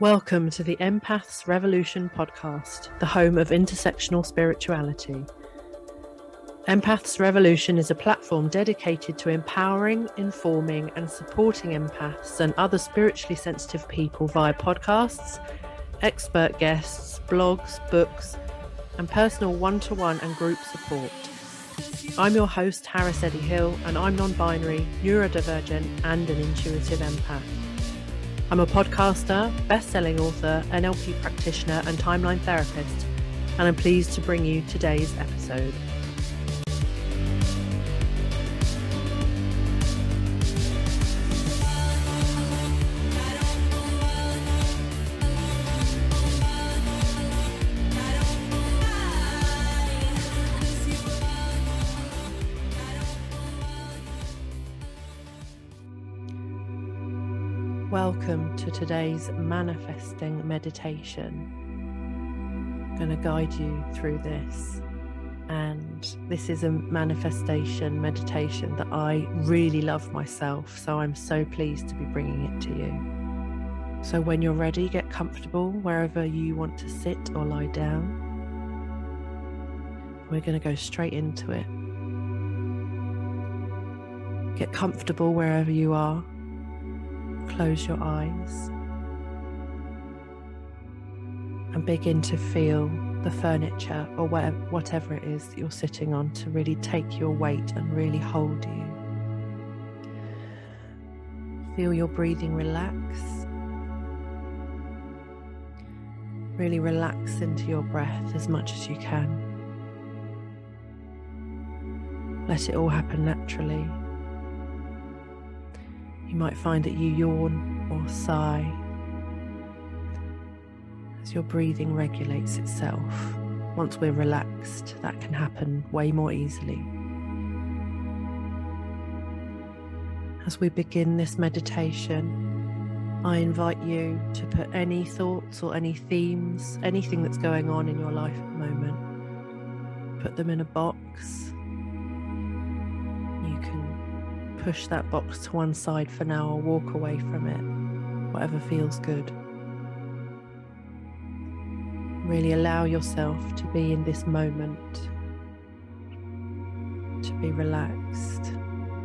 Welcome to the Empaths Revolution podcast, the home of intersectional spirituality. Empaths Revolution is a platform dedicated to empowering, informing, and supporting empaths and other spiritually sensitive people via podcasts, expert guests, blogs, books, and personal one to one and group support. I'm your host, Harris Eddie Hill, and I'm non binary, neurodivergent, and an intuitive empath. I'm a podcaster, best selling author, NLP practitioner, and timeline therapist, and I'm pleased to bring you today's episode. Today's manifesting meditation. I'm going to guide you through this. And this is a manifestation meditation that I really love myself. So I'm so pleased to be bringing it to you. So when you're ready, get comfortable wherever you want to sit or lie down. We're going to go straight into it. Get comfortable wherever you are close your eyes and begin to feel the furniture or whatever it is that you're sitting on to really take your weight and really hold you. Feel your breathing relax. Really relax into your breath as much as you can. Let it all happen naturally. You might find that you yawn or sigh as your breathing regulates itself. Once we're relaxed, that can happen way more easily. As we begin this meditation, I invite you to put any thoughts or any themes, anything that's going on in your life at the moment, put them in a box push that box to one side for now or walk away from it, whatever feels good. Really allow yourself to be in this moment, to be relaxed,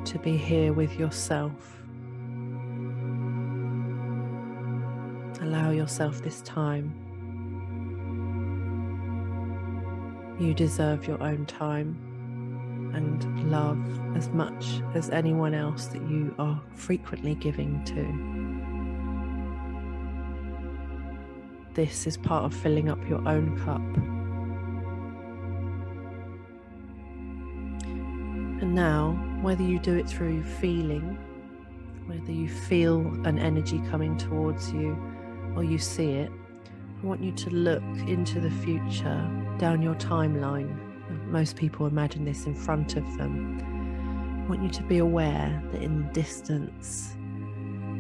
to be here with yourself. Allow yourself this time. You deserve your own time and love as much as anyone else that you are frequently giving to. This is part of filling up your own cup. And now, whether you do it through feeling, whether you feel an energy coming towards you or you see it, I want you to look into the future down your timeline most people imagine this in front of them. I want you to be aware that in distance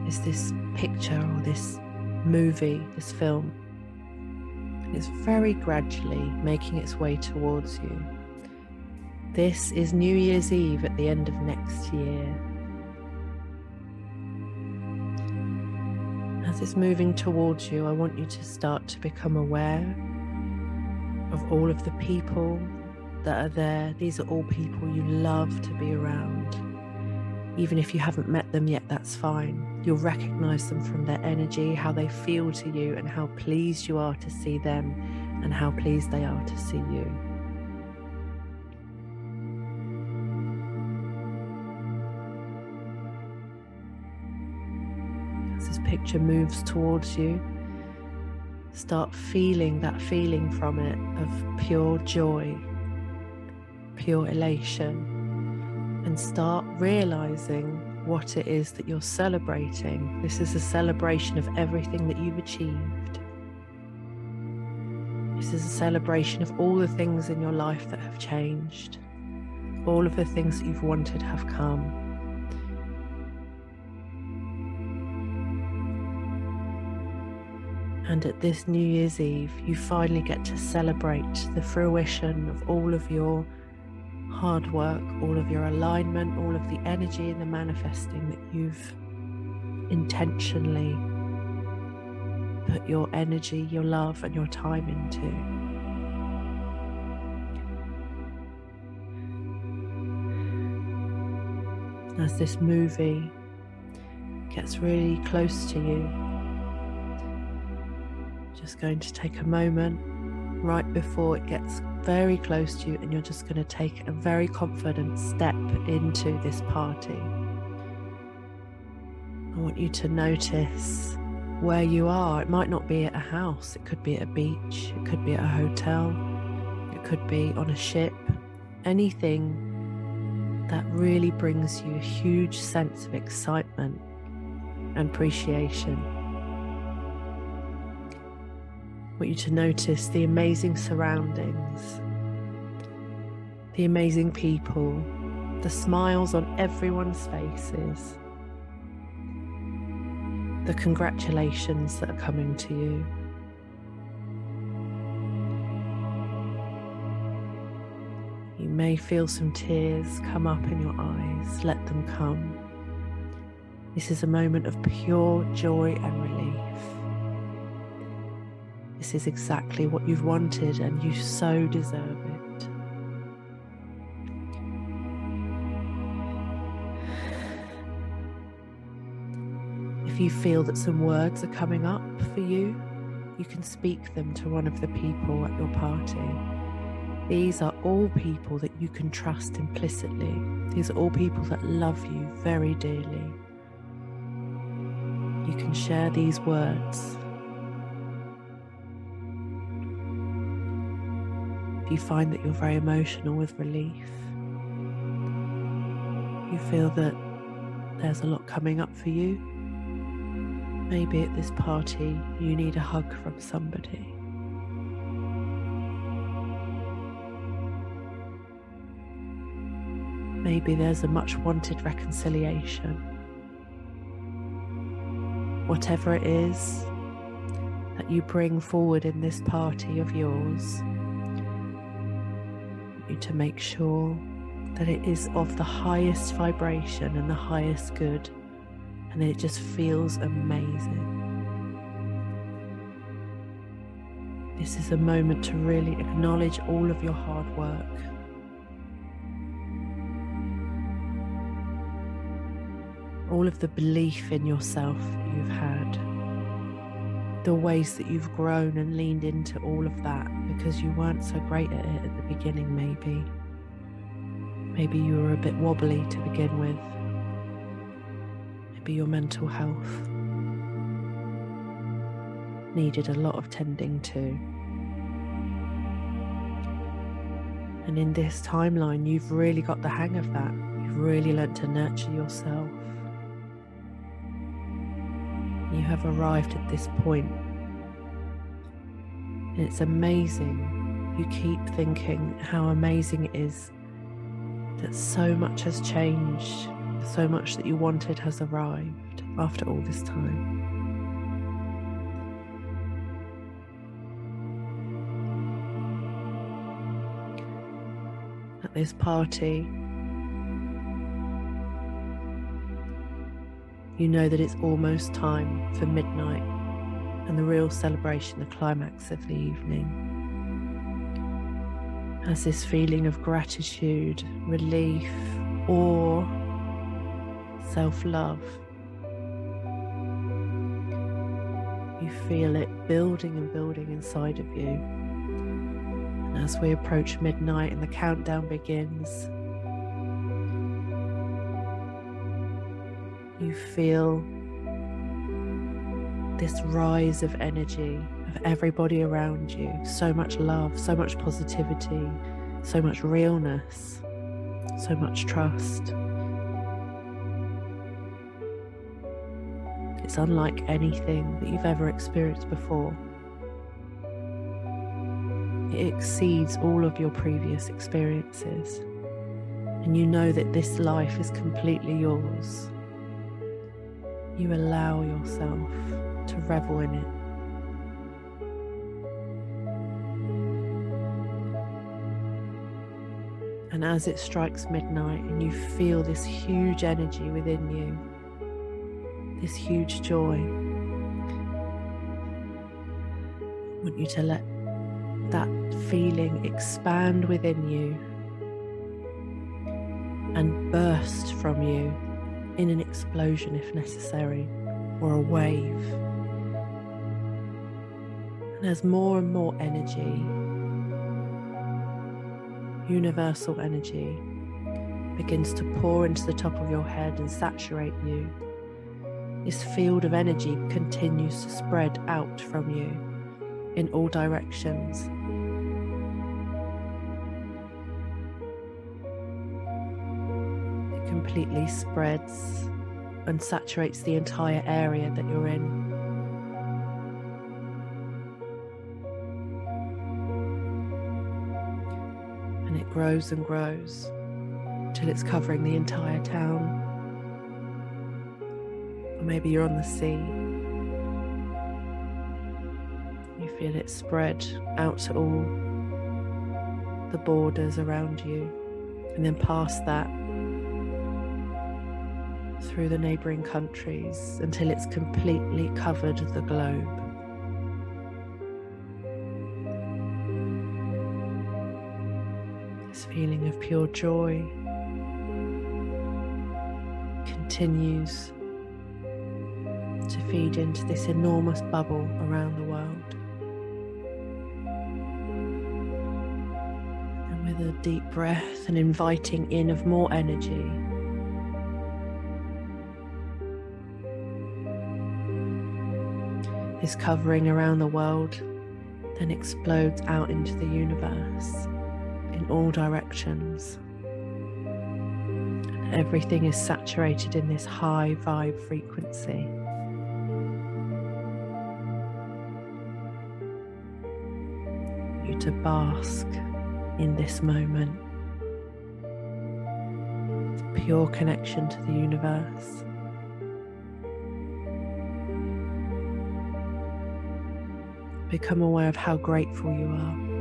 is this picture or this movie, this film. It's very gradually making its way towards you. This is New Year's Eve at the end of next year. As it's moving towards you, I want you to start to become aware of all of the people that are there, these are all people you love to be around. Even if you haven't met them yet, that's fine. You'll recognize them from their energy, how they feel to you, and how pleased you are to see them, and how pleased they are to see you. As this picture moves towards you, start feeling that feeling from it of pure joy pure elation and start realizing what it is that you're celebrating. This is a celebration of everything that you've achieved. This is a celebration of all the things in your life that have changed, all of the things that you've wanted have come. And at this New Year's Eve, you finally get to celebrate the fruition of all of your hard work, all of your alignment, all of the energy and the manifesting that you've intentionally put your energy, your love, and your time into. As this movie gets really close to you, just going to take a moment right before it gets very close to you, and you're just going to take a very confident step into this party. I want you to notice where you are. It might not be at a house, it could be at a beach, it could be at a hotel, it could be on a ship. Anything that really brings you a huge sense of excitement and appreciation. Want you to notice the amazing surroundings, the amazing people, the smiles on everyone's faces the congratulations that are coming to you. You may feel some tears come up in your eyes, let them come. This is a moment of pure joy and relief. This is exactly what you've wanted, and you so deserve it. If you feel that some words are coming up for you, you can speak them to one of the people at your party. These are all people that you can trust implicitly. These are all people that love you very dearly. You can share these words. If you find that you're very emotional with relief, you feel that there's a lot coming up for you, Maybe at this party you need a hug from somebody. Maybe there's a much wanted reconciliation. Whatever it is that you bring forward in this party of yours, you to make sure that it is of the highest vibration and the highest good and it just feels amazing. This is a moment to really acknowledge all of your hard work. All of the belief in yourself you've had, the ways that you've grown and leaned into all of that because you weren't so great at it at the beginning, maybe. Maybe you were a bit wobbly to begin with maybe your mental health needed a lot of tending to. And in this timeline, you've really got the hang of that. You've really learnt to nurture yourself. You have arrived at this point. And it's amazing. You keep thinking how amazing it is that so much has changed so much that you wanted has arrived after all this time. At this party, you know that it's almost time for midnight and the real celebration, the climax of the evening. As this feeling of gratitude, relief, awe, self love. You feel it building and building inside of you. And as we approach midnight and the countdown begins, you feel this rise of energy of everybody around you. So much love, so much positivity, so much realness, so much trust. It's unlike anything that you've ever experienced before. It exceeds all of your previous experiences, and you know that this life is completely yours. You allow yourself to revel in it. And as it strikes midnight and you feel this huge energy within you, this huge joy. want you to let that feeling expand within you and burst from you in an explosion if necessary, or a wave. As more and more energy, universal energy, begins to pour into the top of your head and saturate you, this field of energy continues to spread out from you in all directions. It completely spreads and saturates the entire area that you're in. Grows and grows till it's covering the entire town. Or maybe you're on the sea. You feel it spread out to all the borders around you, and then past that through the neighbouring countries until it's completely covered the globe. Feeling of pure joy continues to feed into this enormous bubble around the world. And with a deep breath and inviting in of more energy. This covering around the world then explodes out into the universe in all directions. Everything is saturated in this high vibe frequency. You to bask in this moment. Pure connection to the universe. Become aware of how grateful you are,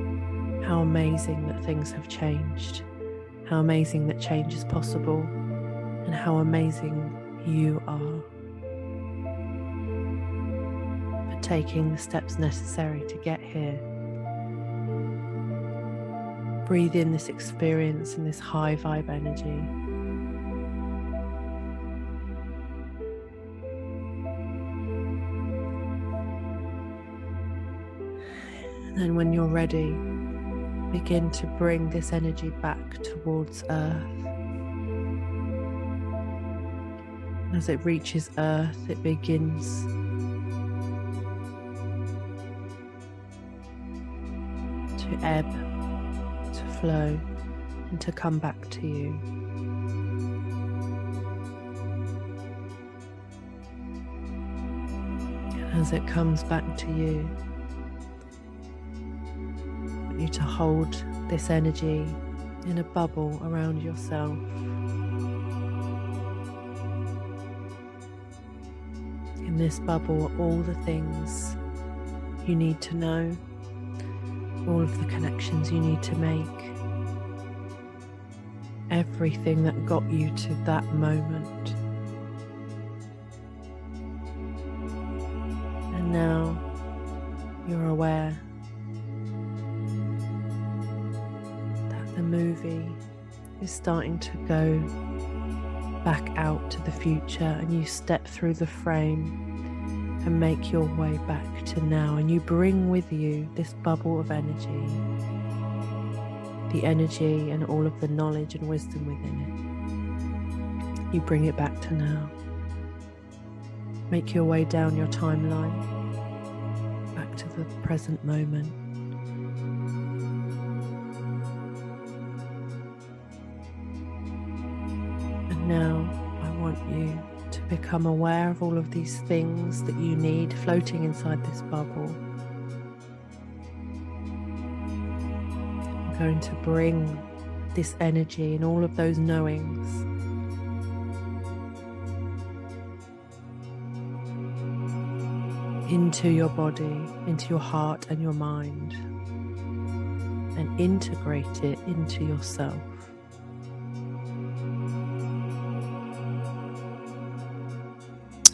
how amazing that things have changed, how amazing that change is possible, and how amazing you are for taking the steps necessary to get here. Breathe in this experience and this high vibe energy. And then, when you're ready, begin to bring this energy back towards Earth. As it reaches Earth, it begins to ebb, to flow, and to come back to you. As it comes back to you, you to hold this energy in a bubble around yourself. In this bubble are all the things you need to know, all of the connections you need to make, everything that got you to that moment. Starting to go back out to the future, and you step through the frame and make your way back to now. And you bring with you this bubble of energy, the energy and all of the knowledge and wisdom within it. You bring it back to now. Make your way down your timeline, back to the present moment. Become aware of all of these things that you need floating inside this bubble. I'm going to bring this energy and all of those knowings into your body, into your heart and your mind, and integrate it into yourself.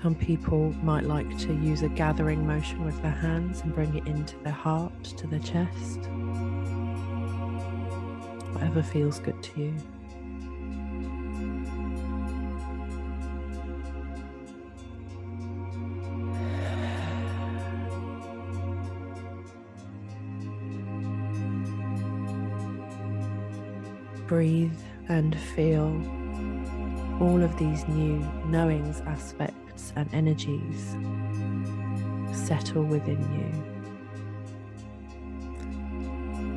Some people might like to use a gathering motion with their hands and bring it into their heart, to their chest. Whatever feels good to you. Breathe and feel all of these new knowings aspects and energies settle within you,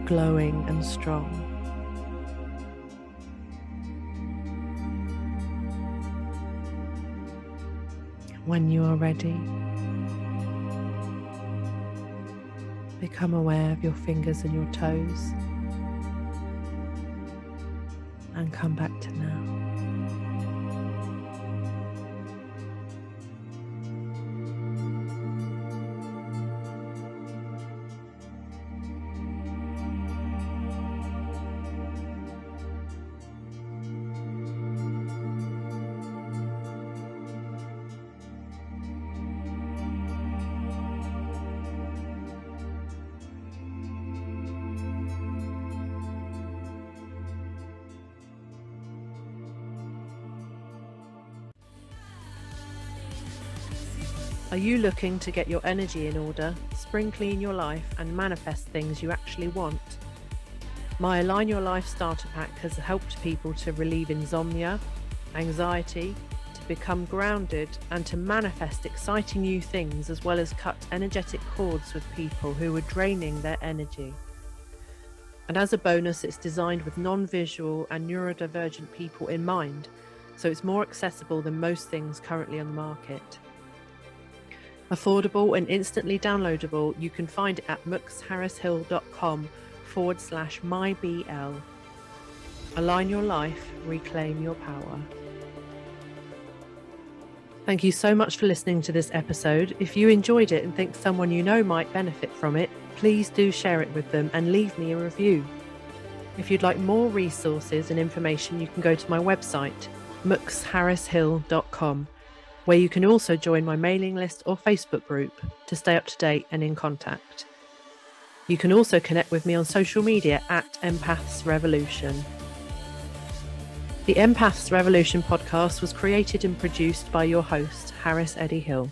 glowing and strong. When you are ready, become aware of your fingers and your toes and come back to now. Are you looking to get your energy in order, spring clean your life, and manifest things you actually want? My Align Your Life Starter Pack has helped people to relieve insomnia, anxiety, to become grounded, and to manifest exciting new things, as well as cut energetic cords with people who were draining their energy. And as a bonus, it's designed with non visual and neurodivergent people in mind, so it's more accessible than most things currently on the market. Affordable and instantly downloadable, you can find it at mxharrishill.com forward slash mybl. Align your life, reclaim your power. Thank you so much for listening to this episode. If you enjoyed it and think someone you know might benefit from it, please do share it with them and leave me a review. If you'd like more resources and information, you can go to my website, mxharrishill.com where you can also join my mailing list or Facebook group to stay up to date and in contact. You can also connect with me on social media at Empaths Revolution. The Empaths Revolution podcast was created and produced by your host, Harris Eddie Hill.